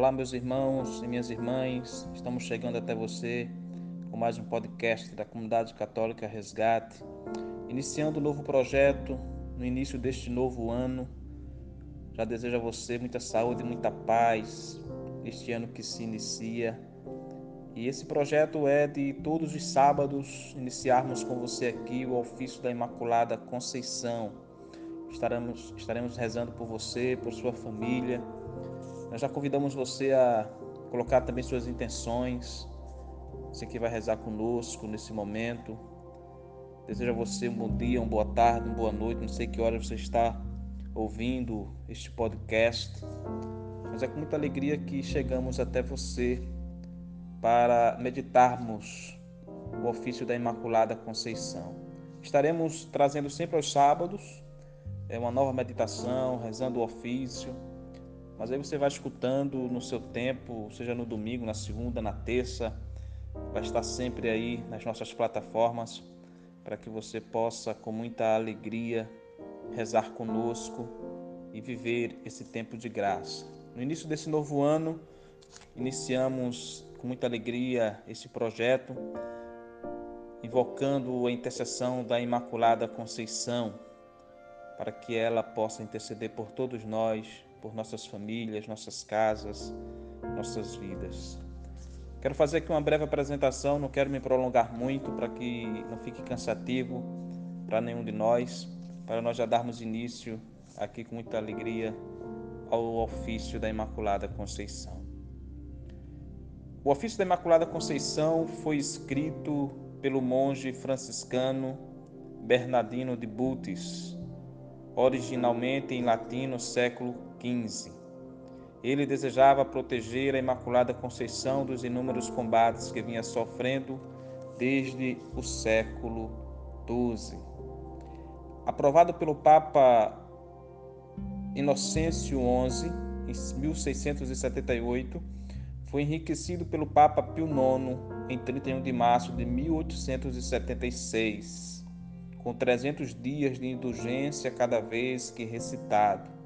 Olá, meus irmãos e minhas irmãs, estamos chegando até você com mais um podcast da Comunidade Católica Resgate, iniciando um novo projeto no início deste novo ano. Já desejo a você muita saúde e muita paz neste ano que se inicia. E esse projeto é de todos os sábados iniciarmos com você aqui o ofício da Imaculada Conceição. Estaremos, estaremos rezando por você, por sua família. Nós já convidamos você a colocar também suas intenções. Você que vai rezar conosco nesse momento. Desejo a você um bom dia, uma boa tarde, uma boa noite. Não sei que hora você está ouvindo este podcast, mas é com muita alegria que chegamos até você para meditarmos o ofício da Imaculada Conceição. Estaremos trazendo sempre aos sábados é uma nova meditação, rezando o ofício. Mas aí você vai escutando no seu tempo, seja no domingo, na segunda, na terça, vai estar sempre aí nas nossas plataformas para que você possa com muita alegria rezar conosco e viver esse tempo de graça. No início desse novo ano, iniciamos com muita alegria esse projeto, invocando a intercessão da Imaculada Conceição, para que ela possa interceder por todos nós, por nossas famílias, nossas casas, nossas vidas. Quero fazer aqui uma breve apresentação, não quero me prolongar muito para que não fique cansativo para nenhum de nós, para nós já darmos início aqui com muita alegria ao ofício da Imaculada Conceição. O ofício da Imaculada Conceição foi escrito pelo monge franciscano Bernardino de Bultis, originalmente em latim no século XV. Ele desejava proteger a Imaculada Conceição dos inúmeros combates que vinha sofrendo desde o século XII. Aprovado pelo Papa Inocêncio XI, em 1678, foi enriquecido pelo Papa Pio IX em 31 de março de 1876, com 300 dias de indulgência cada vez que recitado.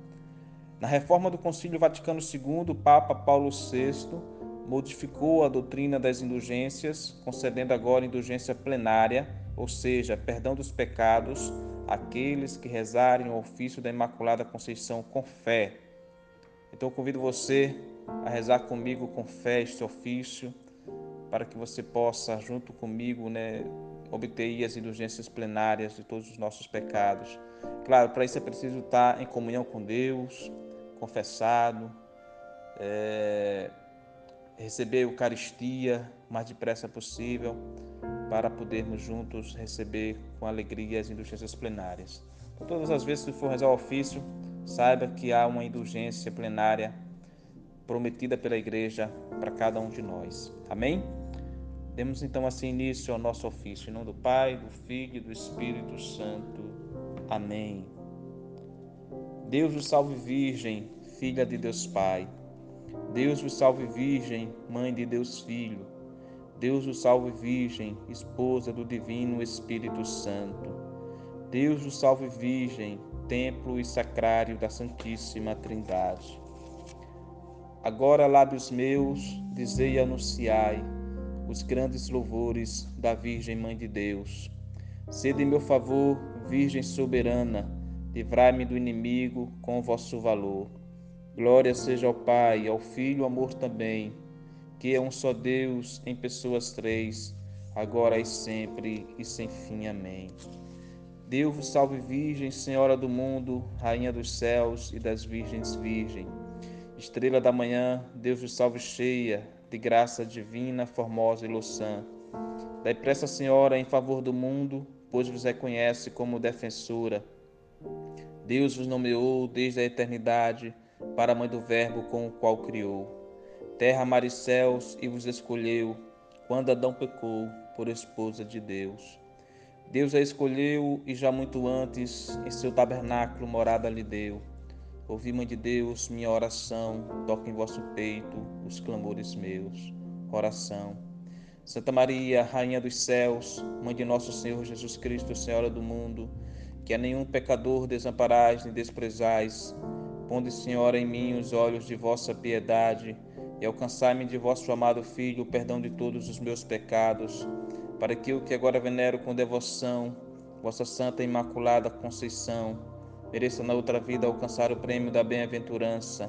Na reforma do Concílio Vaticano II, o Papa Paulo VI modificou a doutrina das indulgências, concedendo agora indulgência plenária, ou seja, perdão dos pecados, àqueles que rezarem o ofício da Imaculada Conceição com fé. Então eu convido você a rezar comigo com fé este ofício, para que você possa, junto comigo, né, obter as indulgências plenárias de todos os nossos pecados. Claro, para isso é preciso estar em comunhão com Deus, confessado, é, receber a Eucaristia o mais depressa possível, para podermos juntos receber com alegria as indulgências plenárias. Então, todas as vezes que for rezar o ofício, saiba que há uma indulgência plenária prometida pela igreja para cada um de nós. Amém? Demos então assim início ao nosso ofício. Em nome do Pai, do Filho e do Espírito Santo. Amém. Deus vos salve, Virgem, filha de Deus Pai. Deus vos salve, Virgem, mãe de Deus Filho. Deus vos salve, Virgem, esposa do Divino Espírito Santo. Deus vos salve, Virgem, templo e sacrário da Santíssima Trindade. Agora, lábios meus, dizei e anunciai os grandes louvores da Virgem Mãe de Deus. Sede em meu favor, Virgem soberana, livrai-me do inimigo com vosso valor. Glória seja ao Pai, ao Filho, amor também, que é um só Deus em pessoas três, agora e sempre e sem fim. Amém. Deus vos salve, Virgem, Senhora do mundo, Rainha dos céus e das virgens virgem. Estrela da manhã, Deus vos salve cheia de graça divina, formosa e louçã. Dai pressa, Senhora, em favor do mundo, pois vos reconhece como defensora. Deus vos nomeou desde a eternidade para a mãe do Verbo com o qual criou. Terra, mar e céus, e vos escolheu, quando Adão pecou, por esposa de Deus. Deus a escolheu e já muito antes, em seu tabernáculo morada lhe deu Ouvi, Mãe de Deus, minha oração, toque em vosso peito os clamores meus. Oração. Santa Maria, Rainha dos céus, Mãe de nosso Senhor Jesus Cristo, Senhora do mundo, que a nenhum pecador desamparais nem desprezais, ponde, Senhora, em mim os olhos de vossa piedade e alcançai-me de vosso amado Filho o perdão de todos os meus pecados, para que eu que agora venero com devoção vossa Santa Imaculada Conceição, mereça na outra vida alcançar o prêmio da bem-aventurança,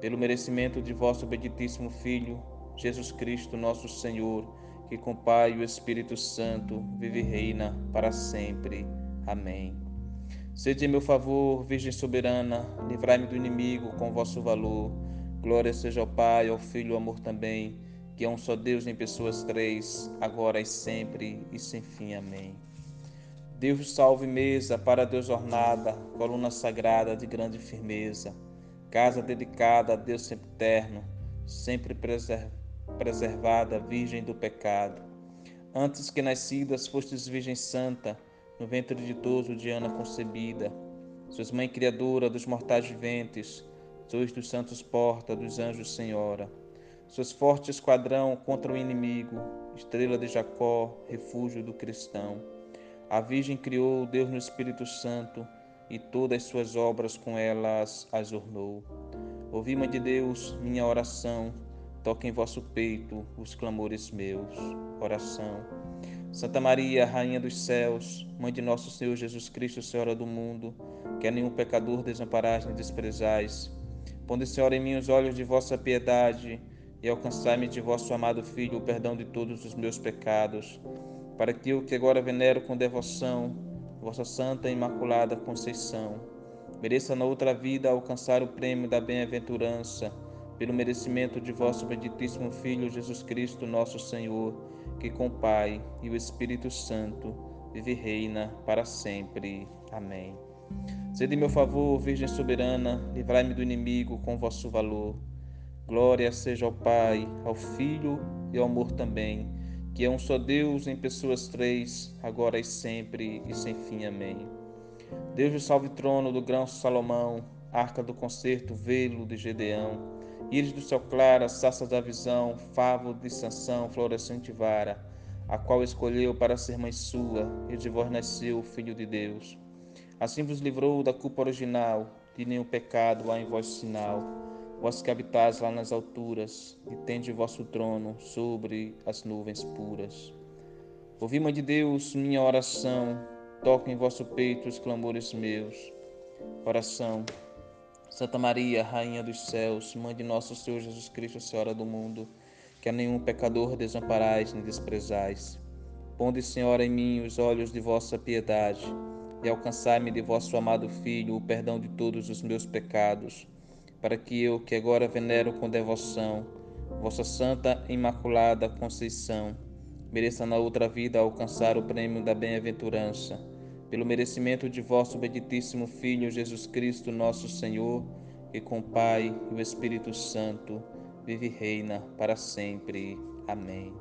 pelo merecimento de vosso benditíssimo Filho, Jesus Cristo, nosso Senhor, que com Pai e o Espírito Santo vive e reina para sempre. Amém. Sede em meu favor, Virgem soberana, livrai-me do inimigo com vosso valor. Glória seja ao Pai, ao Filho ao amor também, que é um só Deus em pessoas três, agora e sempre e sem fim. Amém. Deus salve mesa para Deus ornada, coluna sagrada de grande firmeza, casa dedicada a Deus sempre eterno, sempre preservada, virgem do pecado. Antes que nascidas fostes virgem santa, no ventre ditoso de Ana concebida. Sois mãe criadora dos mortais viventes, sois dos santos porta, dos anjos senhora. Sois forte esquadrão contra o inimigo, estrela de Jacó, refúgio do cristão. A Virgem criou Deus no Espírito Santo, e todas as suas obras com elas as ornou. Ouvi, Mãe de Deus, minha oração, toque em vosso peito os clamores meus. Oração. Santa Maria, Rainha dos céus, Mãe de nosso Senhor Jesus Cristo, Senhora do mundo, que a nenhum pecador desamparais nem desprezais. Ponde, Senhora, em mim os olhos de vossa piedade e alcançai-me de vosso amado Filho o perdão de todos os meus pecados, para que eu, que agora venero com devoção, vossa Santa e Imaculada Conceição, mereça na outra vida alcançar o prêmio da bem-aventurança, pelo merecimento de vosso benditíssimo Filho Jesus Cristo, nosso Senhor que com o Pai e o Espírito Santo vive e reina para sempre. Amém. Sede meu favor, Virgem soberana, livrai-me do inimigo com vosso valor. Glória seja ao Pai, ao Filho e ao amor também, que é um só Deus em pessoas três, agora e sempre e sem fim. Amém. Deus o salve trono do grão Salomão, arca do concerto, velo de Gedeão íris do céu claro, saça da visão, favo de Sansão, florescente vara, a qual escolheu para ser mãe sua, e de vós nasceu o Filho de Deus. Assim vos livrou da culpa original, de nenhum pecado há em vós sinal. Vós que habitais lá nas alturas, e tende vosso trono sobre as nuvens puras. Ouvi, Mãe de Deus, minha oração, toque em vosso peito os clamores meus. Oração. Santa Maria, Rainha dos céus, Mãe de nosso Senhor Jesus Cristo, Senhora do mundo, que a nenhum pecador desamparais nem desprezais. Ponde, Senhora, em mim os olhos de vossa piedade e alcançai-me de vosso amado Filho o perdão de todos os meus pecados, para que eu, que agora venero com devoção, vossa Santa Imaculada Conceição, mereça na outra vida alcançar o prêmio da bem-aventurança pelo merecimento de vosso benditíssimo Filho Jesus Cristo, nosso Senhor, que com o Pai e o Espírito Santo vive e reina para sempre. Amém.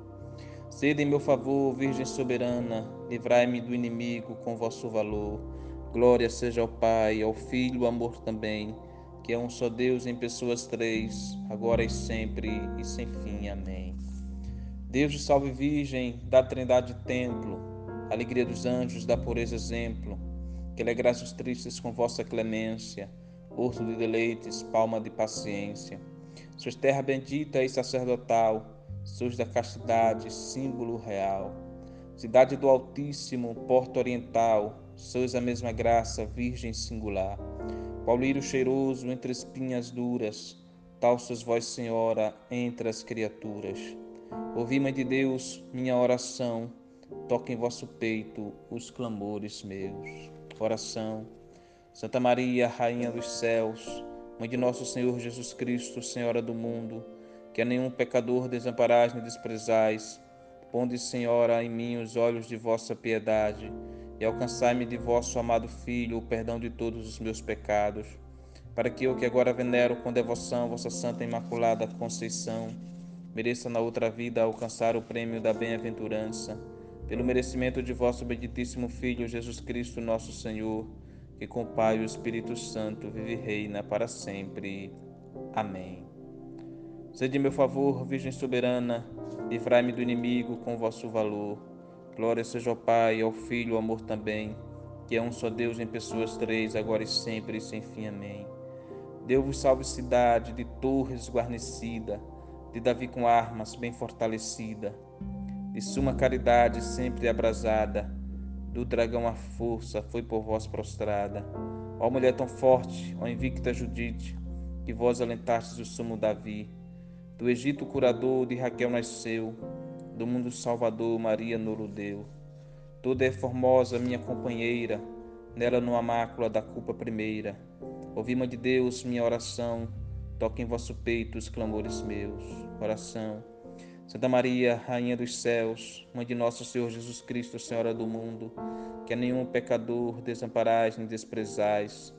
Sede em meu favor, Virgem soberana, livrai-me do inimigo com vosso valor. Glória seja ao Pai, ao Filho, ao amor também, que é um só Deus em pessoas três, agora e sempre e sem fim. Amém. Deus salve Virgem da Trindade Templo alegria dos anjos, da pureza exemplo, que alegrais os tristes com vossa clemência, urso de deleites, palma de paciência. Sois terra bendita e sacerdotal, sois da castidade, símbolo real. Cidade do Altíssimo, porto oriental, sois a mesma graça, virgem singular. Qual lírio cheiroso entre espinhas duras, tal sois vós, Senhora, entre as criaturas. Ouvi, Mãe de Deus, minha oração, toque em vosso peito os clamores meus. Oração. Santa Maria, Rainha dos céus, Mãe de nosso Senhor Jesus Cristo, Senhora do mundo, que a nenhum pecador desamparais nem desprezais, ponde, Senhora, em mim os olhos de vossa piedade e alcançai-me de vosso amado Filho o perdão de todos os meus pecados, para que eu que agora venero com devoção vossa Santa Imaculada Conceição, mereça na outra vida alcançar o prêmio da bem-aventurança pelo merecimento de vosso benditíssimo Filho Jesus Cristo, nosso Senhor, que com o Pai e o Espírito Santo vive e reina para sempre. Amém. Sede meu favor, Virgem soberana, livrai-me do inimigo com vosso valor. Glória seja ao Pai, ao Filho, ao amor também, que é um só Deus em pessoas três, agora e sempre e sem fim. Amém. Deus vos salve cidade de torres guarnecida, de Davi com armas bem fortalecida, de suma caridade sempre abrasada, do dragão a força foi por vós prostrada. Ó mulher tão forte, ó invicta Judite, que vós alentastes o sumo Davi, do Egito curador de Raquel nasceu, do mundo salvador Maria Noro deu. Toda é formosa minha companheira, nela não há mácula da culpa primeira. Ouvi, Mãe de Deus, minha oração, toque em vosso peito os clamores meus. Oração. Santa Maria, Rainha dos céus, Mãe de nosso Senhor Jesus Cristo, Senhora do mundo, que a nenhum pecador desamparais nem desprezais.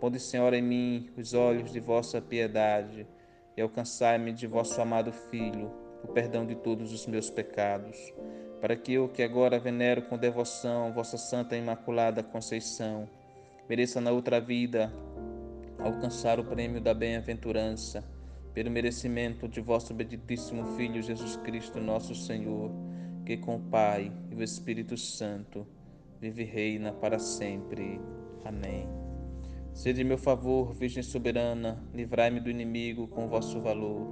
Ponde, Senhora, em mim os olhos de vossa piedade e alcançai-me de vosso amado Filho o perdão de todos os meus pecados, para que eu, que agora venero com devoção vossa Santa Imaculada Conceição, mereça na outra vida alcançar o prêmio da bem-aventurança, pelo merecimento de vosso benditíssimo Filho Jesus Cristo, nosso Senhor, que com o Pai e o Espírito Santo vive e reina para sempre. Amém. Sede meu favor, Virgem soberana, livrai-me do inimigo com vosso valor.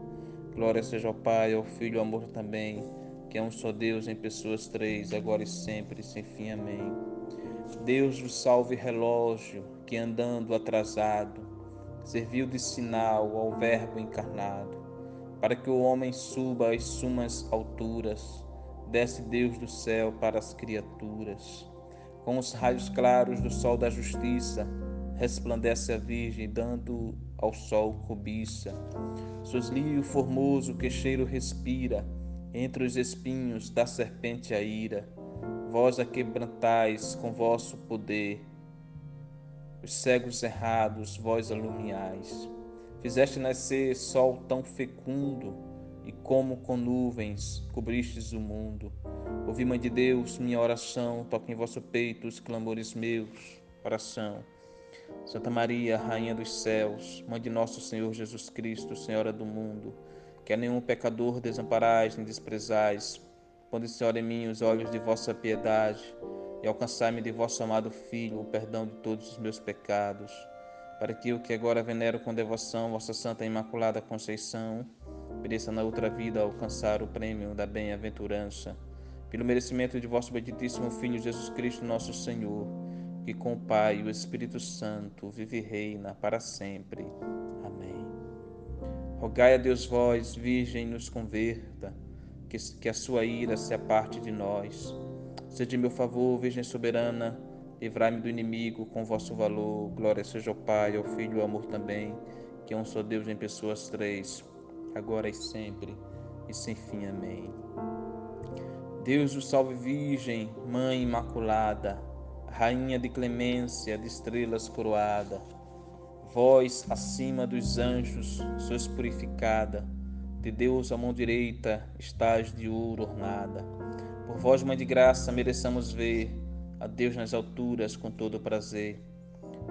Glória seja ao Pai, ao Filho e ao amor também, que é um só Deus em pessoas três, agora e sempre, sem fim. Amém. Deus vos salve relógio, que andando atrasado, serviu de sinal ao Verbo encarnado, para que o homem suba às sumas alturas, desce Deus do céu para as criaturas. Com os raios claros do sol da justiça, resplandece a Virgem, dando ao sol cobiça. Soslio formoso que cheiro respira, entre os espinhos da serpente a ira. Vós a quebrantais com vosso poder, os cegos errados vós alumiais. Fizeste nascer sol tão fecundo, e como com nuvens cobristes o mundo. Ouvi, Mãe de Deus, minha oração, toque em vosso peito os clamores meus. Oração. Santa Maria, Rainha dos céus, Mãe de nosso Senhor Jesus Cristo, Senhora do mundo, que a nenhum pecador desamparais nem desprezais, ponde, Senhora, em mim os olhos de vossa piedade e alcançai-me de vosso amado Filho o perdão de todos os meus pecados, para que eu que agora venero com devoção vossa Santa Imaculada Conceição, mereça na outra vida alcançar o prêmio da bem-aventurança, pelo merecimento de vosso benditíssimo Filho Jesus Cristo, nosso Senhor, que com o Pai e o Espírito Santo vive e reina para sempre. Amém. Rogai a Deus vós, Virgem, nos converta, que, que a sua ira se aparte de nós Sede meu favor, Virgem soberana, livrai-me do inimigo com vosso valor. Glória seja ao Pai, ao Filho e ao amor também, que é um só Deus em pessoas três, agora e sempre, e sem fim. Amém. Deus o salve, Virgem, Mãe Imaculada, Rainha de clemência, de estrelas coroada. Vós, acima dos anjos, sois purificada, de Deus a mão direita estás de ouro ornada. Por vós, Mãe de Graça, mereçamos ver a Deus nas alturas com todo prazer.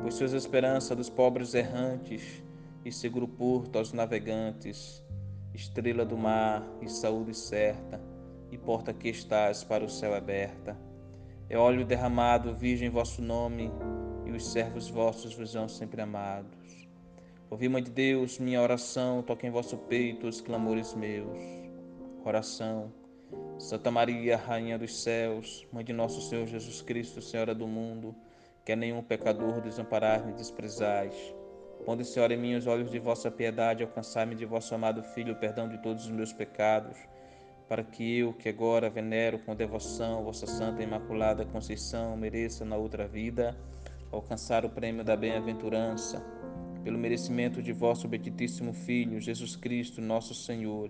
Pois sois a esperança dos pobres errantes e seguro porto aos navegantes, estrela do mar e saúde certa, e porta que estás para o céu aberta. É óleo derramado, Virgem, vosso nome, e os servos vossos vos são sempre amados. Ouvi, Mãe de Deus, minha oração, toque em vosso peito os clamores meus. Oração Santa Maria, Rainha dos céus, Mãe de nosso Senhor Jesus Cristo, Senhora do mundo, que a nenhum pecador desamparar nem desprezais. Ponde, Senhora, em mim os olhos de vossa piedade, alcançai-me de vosso amado Filho o perdão de todos os meus pecados, para que eu, que agora venero com devoção vossa Santa Imaculada Conceição, mereça na outra vida alcançar o prêmio da bem-aventurança, pelo merecimento de vosso benditíssimo Filho, Jesus Cristo, nosso Senhor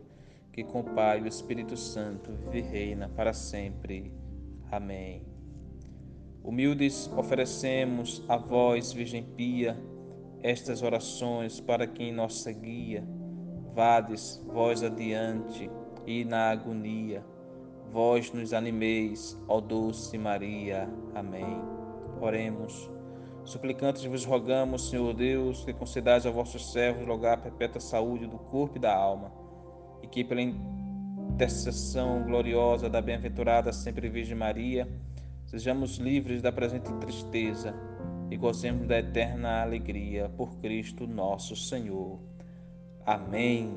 que com o Pai e o Espírito Santo vive e reina para sempre. Amém. Humildes oferecemos a vós, Virgem Pia, estas orações para quem nossa guia. Vades vós adiante e na agonia, vós nos animeis, ó doce Maria. Amém. Oremos. Suplicantes vos rogamos, Senhor Deus, que concedais a vossos servos lugar perpétua saúde do corpo e da alma e que pela intercessão gloriosa da bem-aventurada sempre Virgem Maria, sejamos livres da presente tristeza e gozemos da eterna alegria por Cristo nosso Senhor. Amém.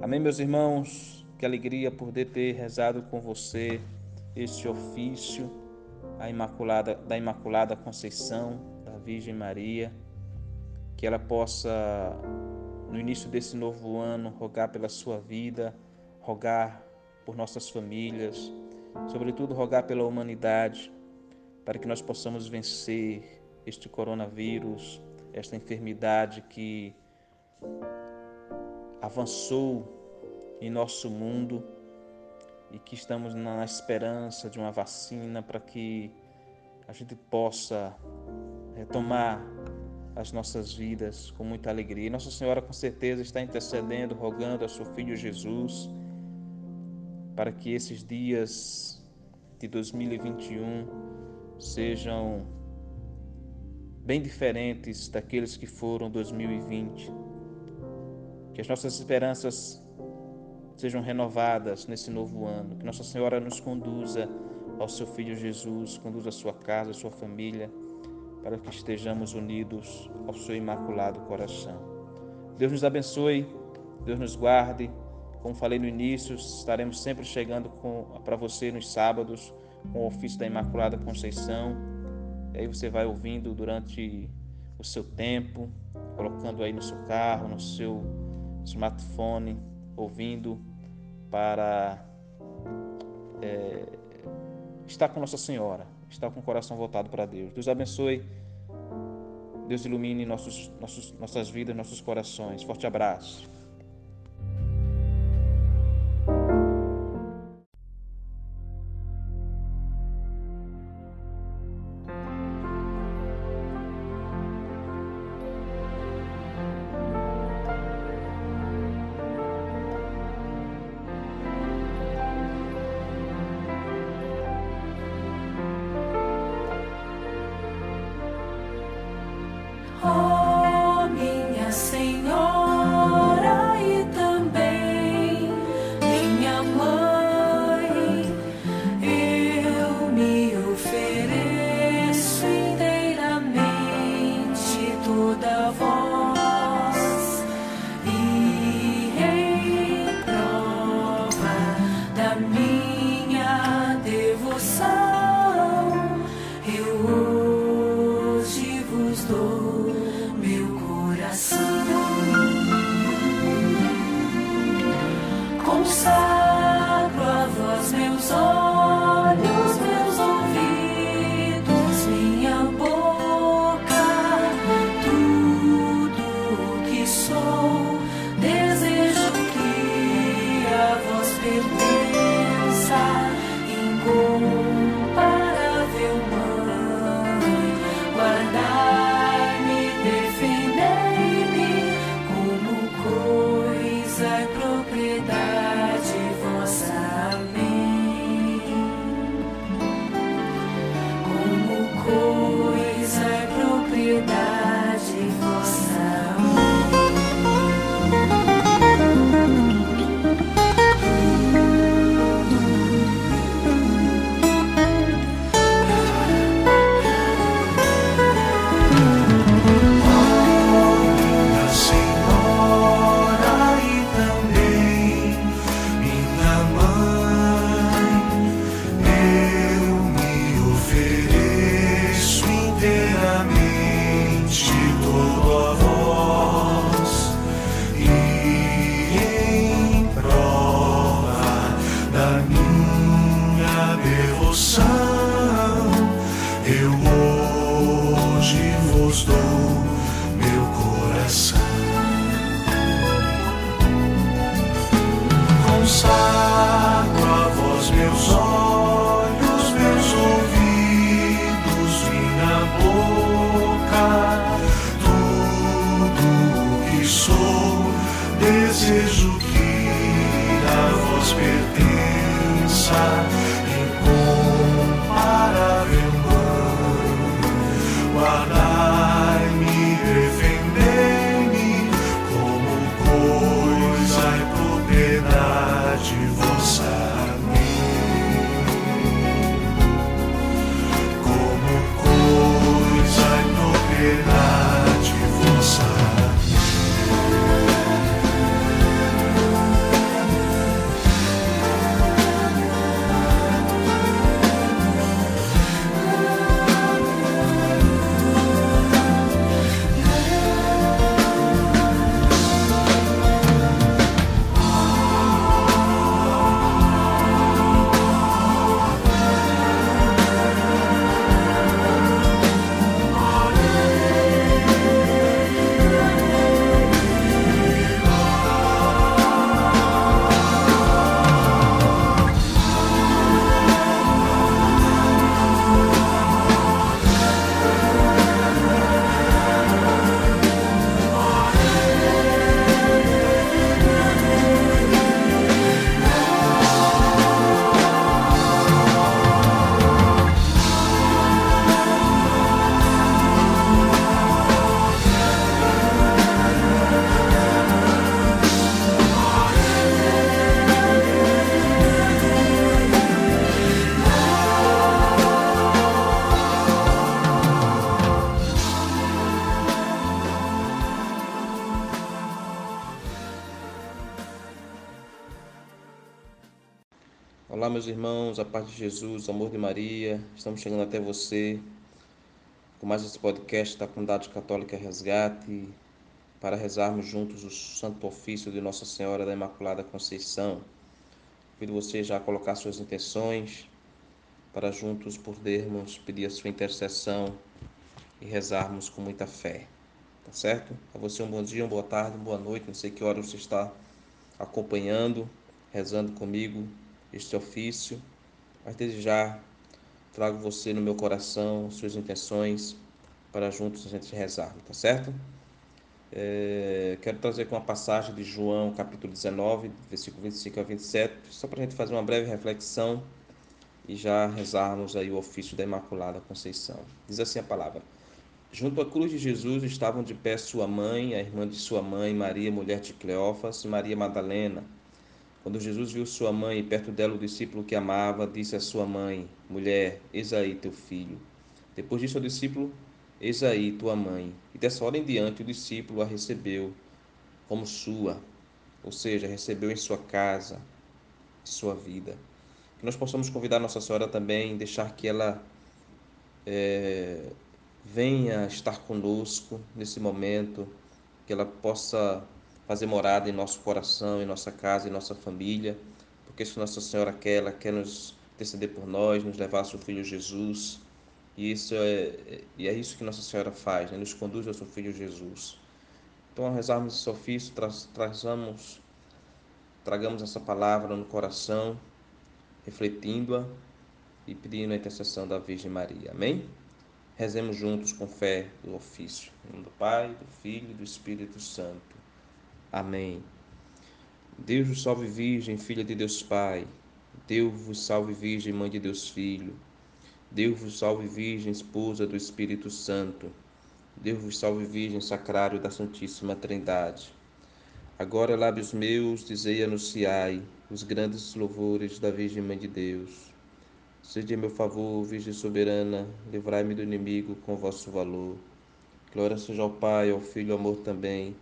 Amém, meus irmãos? Que alegria poder ter rezado com você este ofício a Imaculada, da Imaculada Conceição da Virgem Maria. Que ela possa, no início desse novo ano, rogar pela sua vida, rogar por nossas famílias, sobretudo rogar pela humanidade, para que nós possamos vencer este coronavírus, esta enfermidade que avançou em nosso mundo e que estamos na esperança de uma vacina para que a gente possa retomar as nossas vidas com muita alegria. Nossa Senhora com certeza está intercedendo, rogando a seu filho Jesus para que esses dias de 2021 sejam bem diferentes daqueles que foram 2020 que as nossas esperanças sejam renovadas nesse novo ano. Que Nossa Senhora nos conduza ao seu Filho Jesus, conduza a sua casa, a sua família, para que estejamos unidos ao seu imaculado coração. Deus nos abençoe, Deus nos guarde. Como falei no início, estaremos sempre chegando para você nos sábados com o ofício da Imaculada Conceição. E aí você vai ouvindo durante o seu tempo, colocando aí no seu carro, no seu smartphone, ouvindo para é, estar com Nossa Senhora, estar com o coração voltado para Deus. Deus abençoe, Deus ilumine nossos, nossos, nossas vidas, nossos corações. Forte abraço. Meus irmãos, a paz de Jesus, o amor de Maria. Estamos chegando até você com mais esse podcast da Comunidade Católica Resgate para rezarmos juntos o Santo Ofício de Nossa Senhora da Imaculada Conceição. Convido você já a colocar suas intenções para juntos podermos pedir a sua intercessão e rezarmos com muita fé. Tá certo? A você um bom dia, uma boa tarde, uma boa noite. Não sei que hora você está acompanhando, rezando comigo este ofício, mas desde já trago você no meu coração, suas intenções, para juntos a gente rezar, tá certo? É, quero trazer com uma passagem de João, capítulo 19, versículo 25 a 27, só para a gente fazer uma breve reflexão e já rezarmos aí o ofício da Imaculada Conceição. Diz assim a palavra. Junto à cruz de Jesus estavam de pé sua mãe, a irmã de sua mãe, Maria, mulher de Cleófas, e Maria Madalena. Quando Jesus viu sua mãe e perto dela o discípulo que amava, disse à sua mãe: Mulher, eis aí teu filho. Depois disse ao discípulo: Eis aí tua mãe. E dessa hora em diante o discípulo a recebeu como sua, ou seja, recebeu em sua casa, em sua vida. Que nós possamos convidar Nossa Senhora também, deixar que ela é, venha estar conosco nesse momento, que ela possa fazer morada em nosso coração, em nossa casa, em nossa família, porque se Nossa Senhora quer, ela quer nos interceder por nós, nos levar ao seu Filho Jesus, e isso é, e é isso que Nossa Senhora faz, né? nos conduz ao seu Filho Jesus. Então, ao rezarmos esse ofício, tra trazamos, tragamos essa palavra no coração, refletindo-a e pedindo a intercessão da Virgem Maria. Amém? Rezemos juntos com fé o ofício. Em nome do Pai, do Filho e do Espírito Santo. Amém. Deus vos salve Virgem, filha de Deus Pai. Deus vos salve Virgem, mãe de Deus Filho. Deus vos salve Virgem, esposa do Espírito Santo. Deus vos salve Virgem, sacrário da Santíssima Trindade. Agora, lábios meus, dizei e anunciai os grandes louvores da Virgem Mãe de Deus. Sede em meu favor, Virgem soberana, livrai-me do inimigo com vosso valor. Glória seja ao Pai, ao Filho ao amor também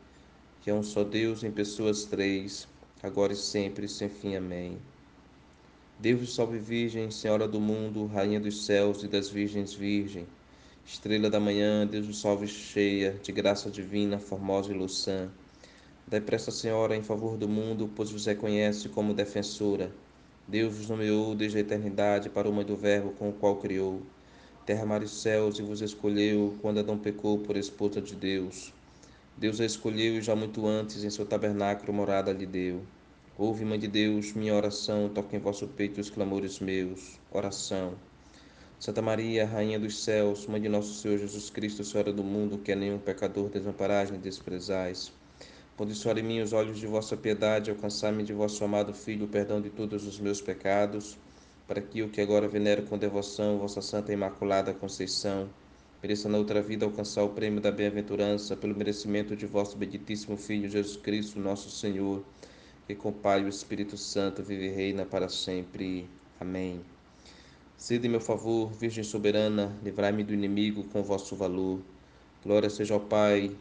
que é um só Deus em pessoas três, agora e sempre, sem fim. Amém. Deus salve Virgem, Senhora do mundo, Rainha dos céus e das virgens Virgem. Estrela da manhã, Deus o salve cheia, de graça divina, formosa e louçã. Dai pressa, Senhora, em favor do mundo, pois vos reconhece como defensora. Deus vos nomeou desde a eternidade para o mãe do Verbo com o qual criou. Terra, mar e céus, e vos escolheu quando Adão pecou por esposa de Deus. Deus a escolheu já muito antes, em seu tabernáculo morada lhe deu. Ouve, Mãe de Deus, minha oração, toque em vosso peito os clamores meus. Oração. Santa Maria, Rainha dos céus, Mãe de nosso Senhor Jesus Cristo, Senhora do mundo, que a nenhum pecador desamparais nem desprezais. Ponde em mim os olhos de vossa piedade, alcançai-me de vosso amado Filho o perdão de todos os meus pecados, para que o que agora venero com devoção, vossa Santa e Imaculada Conceição, mereça na outra vida alcançar o prêmio da bem-aventurança pelo merecimento de vosso benditíssimo Filho Jesus Cristo, nosso Senhor, que com o Pai e o Espírito Santo vive e reina para sempre. Amém. Sede em meu favor, Virgem soberana, livrai-me do inimigo com vosso valor. Glória seja ao Pai,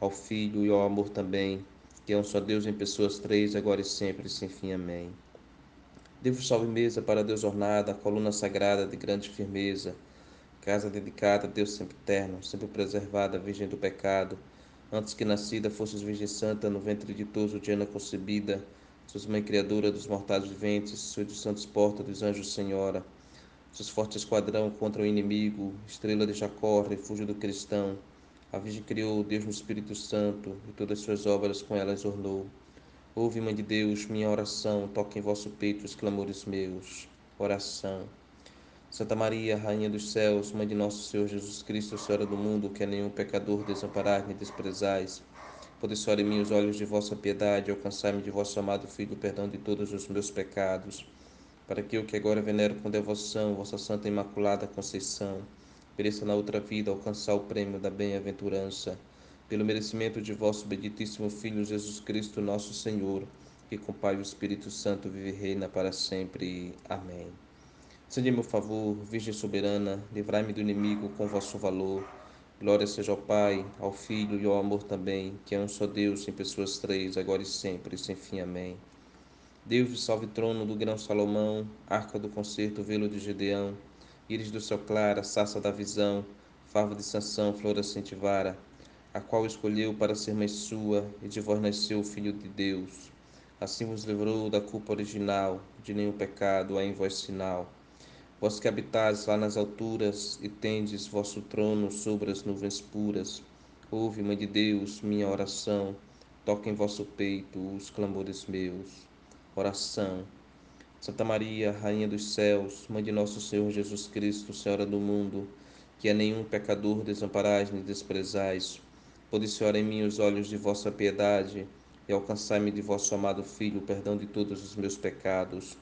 ao Filho e ao amor também, que é um só Deus em pessoas três, agora e sempre, sem fim. Amém. Devo salve mesa para Deus ornada, coluna sagrada de grande firmeza casa dedicada a Deus sempre eterno, sempre preservada, virgem do pecado. Antes que nascida, fosses Virgem Santa, no ventre ditoso, Diana concebida, sois mãe criadora dos mortais viventes, sois dos santos porta dos anjos senhora. Sois forte esquadrão contra o inimigo, estrela de Jacó, refúgio do cristão. A Virgem criou Deus no Espírito Santo, e todas suas obras com elas ornou. Ouve, Mãe de Deus, minha oração, toque em vosso peito os clamores meus. Oração. Santa Maria, Rainha dos céus, Mãe de nosso Senhor Jesus Cristo, Senhora do mundo, que a nenhum pecador desamparar nem desprezais, Senhor, em mim os olhos de vossa piedade, alcançai-me de vosso amado Filho o perdão de todos os meus pecados, para que eu que agora venero com devoção vossa Santa Imaculada Conceição, mereça na outra vida alcançar o prêmio da bem-aventurança, pelo merecimento de vosso benditíssimo Filho Jesus Cristo, nosso Senhor, que com Pai e o Espírito Santo vive e reina para sempre. Amém. Sede meu favor, Virgem soberana, livrai-me do inimigo com vosso valor. Glória seja ao Pai, ao Filho e ao amor também, que é um só Deus em pessoas três, agora e sempre, sem fim. Amém. Deus do salve trono do grão Salomão, arca do concerto, velo de Gedeão, íris do céu clara, saça da visão, favo de Sansão, flor ascentivara, a qual escolheu para ser mãe sua, e de vós nasceu o Filho de Deus. Assim vos livrou da culpa original, de nenhum pecado há em vós sinal. Vós que habitais lá nas alturas, e tendes vosso trono sobre as nuvens puras, ouve, Mãe de Deus, minha oração, toca em vosso peito os clamores meus. Oração. Santa Maria, Rainha dos céus, Mãe de nosso Senhor Jesus Cristo, Senhora do mundo, que a nenhum pecador desamparais nem desprezais, policiora em mim os olhos de vossa piedade e alcançai-me de vosso amado Filho o perdão de todos os meus pecados,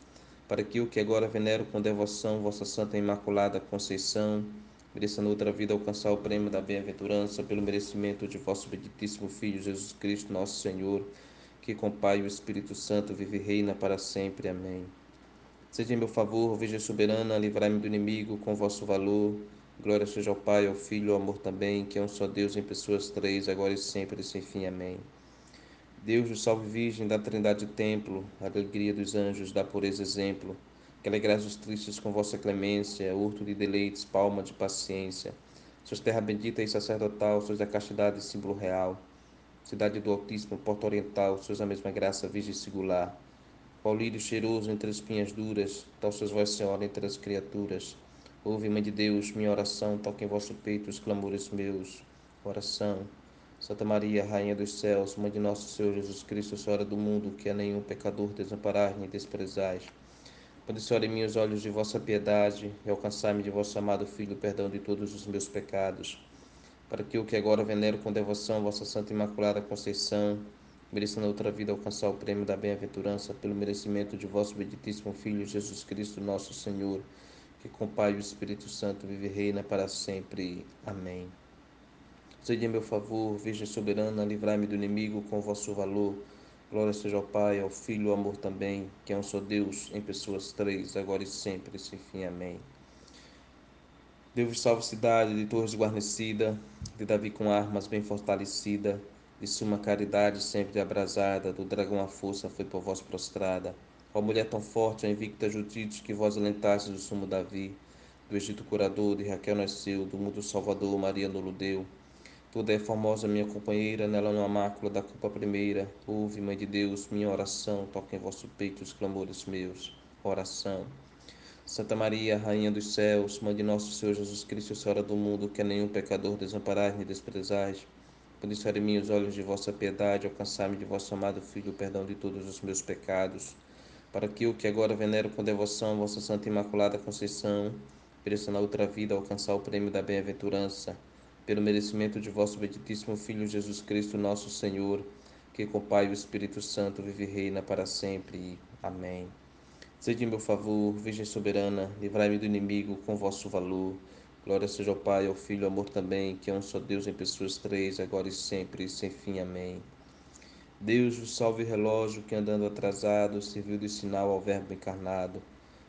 para que eu que agora venero com devoção vossa Santa Imaculada Conceição, mereça noutra vida alcançar o prêmio da bem-aventurança pelo merecimento de vosso benditíssimo Filho Jesus Cristo, nosso Senhor, que com Pai e o Espírito Santo vive e reina para sempre. Amém. Seja em meu favor, Virgem soberana, livrai-me do inimigo com vosso valor. Glória seja ao Pai, ao Filho ao amor também, que é um só Deus em pessoas três, agora e sempre, e sem fim. Amém. Deus do salve Virgem, da Trindade templo, alegria dos anjos, da pureza exemplo, que alegrais os tristes com vossa clemência, urto de deleites, palma de paciência. Sois terra bendita e sacerdotal, sois da castidade símbolo real cidade do Altíssimo, porta oriental, sois a mesma graça, virgem singular. Qual lírio cheiroso entre as espinhas duras, tal sois vós, Senhora, entre as criaturas. Ouve, Mãe de Deus, minha oração, toque em vosso peito os clamores meus. Oração. Santa Maria, Rainha dos céus, Mãe de nosso Senhor Jesus Cristo, Senhora do mundo, que a nenhum pecador desamparar nem desprezais. Senhor, em mim os olhos de vossa piedade e alcançai-me de vosso amado Filho o perdão de todos os meus pecados para que o que agora venero com devoção, vossa Santa Imaculada Conceição, mereça na outra vida alcançar o prêmio da bem-aventurança pelo merecimento de vosso benditíssimo Filho Jesus Cristo, nosso Senhor, que com o Pai e o Espírito Santo vive e reina para sempre. Amém. Sede em meu favor, Virgem soberana, livrai-me do inimigo com vosso valor. Glória seja ao Pai, ao Filho ao amor também, que é um só Deus, em pessoas três, agora e sempre, sem fim. Amém. Deus salve cidade de torres guarnecida, de Davi com armas bem fortalecida, de suma caridade sempre abrasada, do dragão a força foi por vós prostrada. Ó mulher tão forte, a invicta Judite, que vós alentastes do sumo Davi, do Egito curador, de Raquel nasceu, do mundo salvador, Maria nolo deu. Toda é formosa minha companheira, nela não há mácula da culpa primeira. Ouve, Mãe de Deus, minha oração, toque em vosso peito os clamores meus. Oração. Santa Maria, Rainha dos céus, Mãe de nosso Senhor Jesus Cristo, Senhora do mundo, que a nenhum pecador desamparais nem desprezais, policiar em mim os olhos de vossa piedade, alcançar-me de vosso amado Filho o perdão de todos os meus pecados, para que o que agora venero com devoção, vossa Santa Imaculada Conceição, mereça na outra vida alcançar o prêmio da bem-aventurança, pelo merecimento de vosso benditíssimo Filho Jesus Cristo, nosso Senhor, que com o Pai e o Espírito Santo vive e reina para sempre. Amém. Sede em meu favor, Virgem soberana, livrai-me do inimigo com vosso valor. Glória seja ao Pai, ao Filho ao amor também, que é um só Deus em pessoas três, agora e sempre, sem fim. Amém. Deus o salve relógio que andando atrasado serviu de sinal ao Verbo encarnado.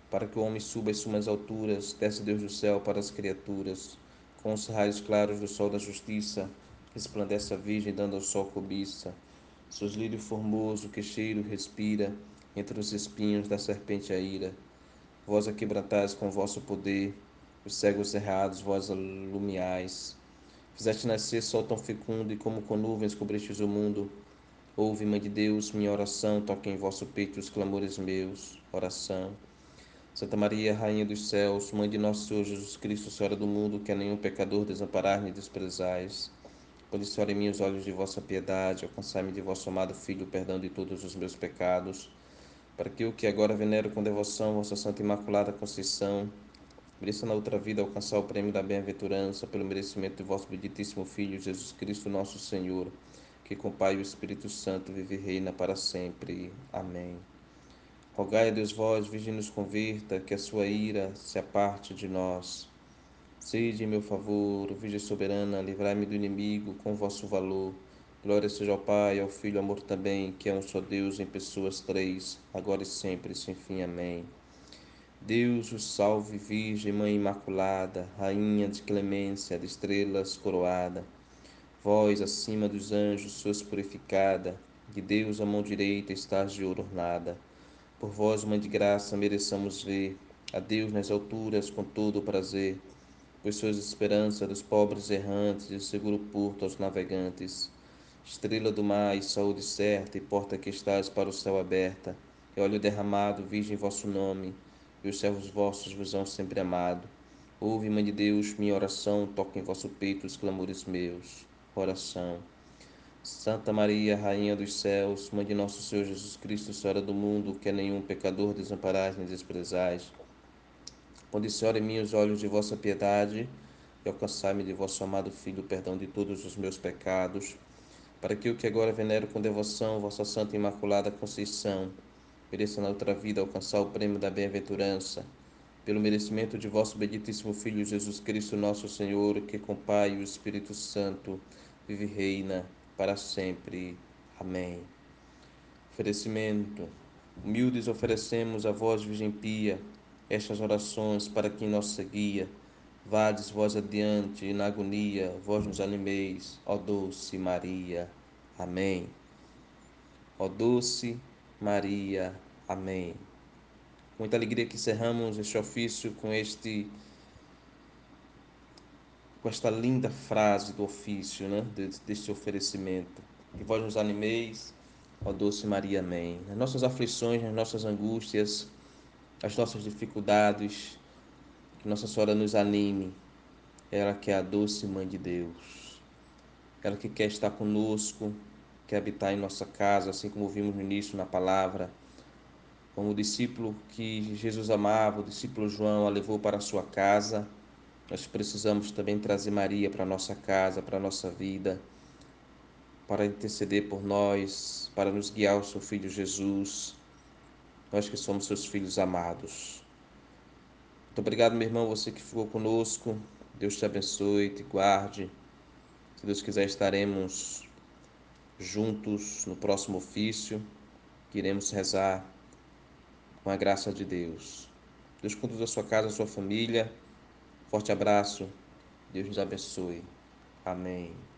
Para que o homem suba às sumas alturas, desce Deus do céu para as criaturas. Com os raios claros do sol da justiça, resplandece a Virgem dando ao sol cobiça. Seus lírio formoso que cheiro respira, entre os espinhos da serpente a ira. Vós a quebrantais com vosso poder, os cegos errados vós alumiais. Fizeste nascer sol tão fecundo e como com nuvens cobristes o mundo. Ouve, Mãe de Deus, minha oração, toque em vosso peito os clamores meus. Oração. Santa Maria, Rainha dos céus, Mãe de nosso Senhor Jesus Cristo, Senhora do mundo, que a nenhum pecador desamparar nem desprezais. Policiore em mim os olhos de vossa piedade, alcançai-me de vosso amado Filho o perdão de todos os meus pecados para que o que agora venero com devoção, vossa Santa Imaculada Conceição, mereça na outra vida alcançar o prêmio da bem-aventurança pelo merecimento de vosso benditíssimo Filho, Jesus Cristo, nosso Senhor, que com o Pai e o Espírito Santo vive e reina para sempre. Amém. Rogai a Deus vós, Virgem nos converta, que a sua ira se aparte de nós. Sede em meu favor, Virgem soberana, livrai-me do inimigo com vosso valor Glória seja ao Pai, ao Filho, amor também, que é um só Deus em pessoas três, agora e sempre, sem fim. Amém. Deus o salve, Virgem, Mãe Imaculada, Rainha de clemência, de estrelas coroada. Vós, acima dos anjos, sois purificada, de Deus a mão direita estás de ouro ornada. Por vós, Mãe de Graça, mereçamos ver a Deus nas alturas com todo o prazer, pois sois esperança dos pobres errantes e o seguro porto aos navegantes. Estrela do mar e saúde certa, e porta que estás para o céu aberta, e óleo derramado, virgem vosso nome, e os servos vossos vos hão sempre amado. Ouve, Mãe de Deus, minha oração, toque em vosso peito os clamores meus. Oração. Santa Maria, Rainha dos céus, Mãe de nosso Senhor Jesus Cristo, Senhora do mundo, que a nenhum pecador desamparais nem desprezais. Ponde, em mim os olhos de vossa piedade e alcançai-me de vosso amado Filho o perdão de todos os meus pecados, para que o que agora venero com devoção, vossa Santa Imaculada Conceição, mereça na outra vida alcançar o prêmio da bem-aventurança, pelo merecimento de vosso benditíssimo Filho Jesus Cristo, nosso Senhor, que com Pai e o Espírito Santo vive e reina para sempre. Amém. Oferecimento. Humildes oferecemos a vós, Virgem Pia, estas orações para que em nossa guia vades vós adiante e na agonia vós nos animeis, ó doce Maria. Amém. Ó doce Maria. Amém. Muita alegria que encerramos este ofício com este com esta linda frase do ofício, né? deste oferecimento. Que vós nos animeis, ó doce Maria, amém. Nas nossas aflições, nas nossas angústias, as nossas dificuldades, que Nossa Senhora nos anime. Ela que é a doce Mãe de Deus. Ela que quer estar conosco, quer habitar em nossa casa, assim como vimos no início na palavra. Como o discípulo que Jesus amava, o discípulo João, a levou para a sua casa nós precisamos também trazer Maria para nossa casa, para nossa vida, para interceder por nós, para nos guiar ao seu Filho Jesus, nós que somos seus filhos amados. Muito obrigado, meu irmão, você que ficou conosco. Deus te abençoe, te guarde. Se Deus quiser, estaremos juntos no próximo ofício, que iremos rezar com a graça de Deus. Deus conduz a sua casa, a sua família. Forte abraço. Deus nos abençoe. Amém.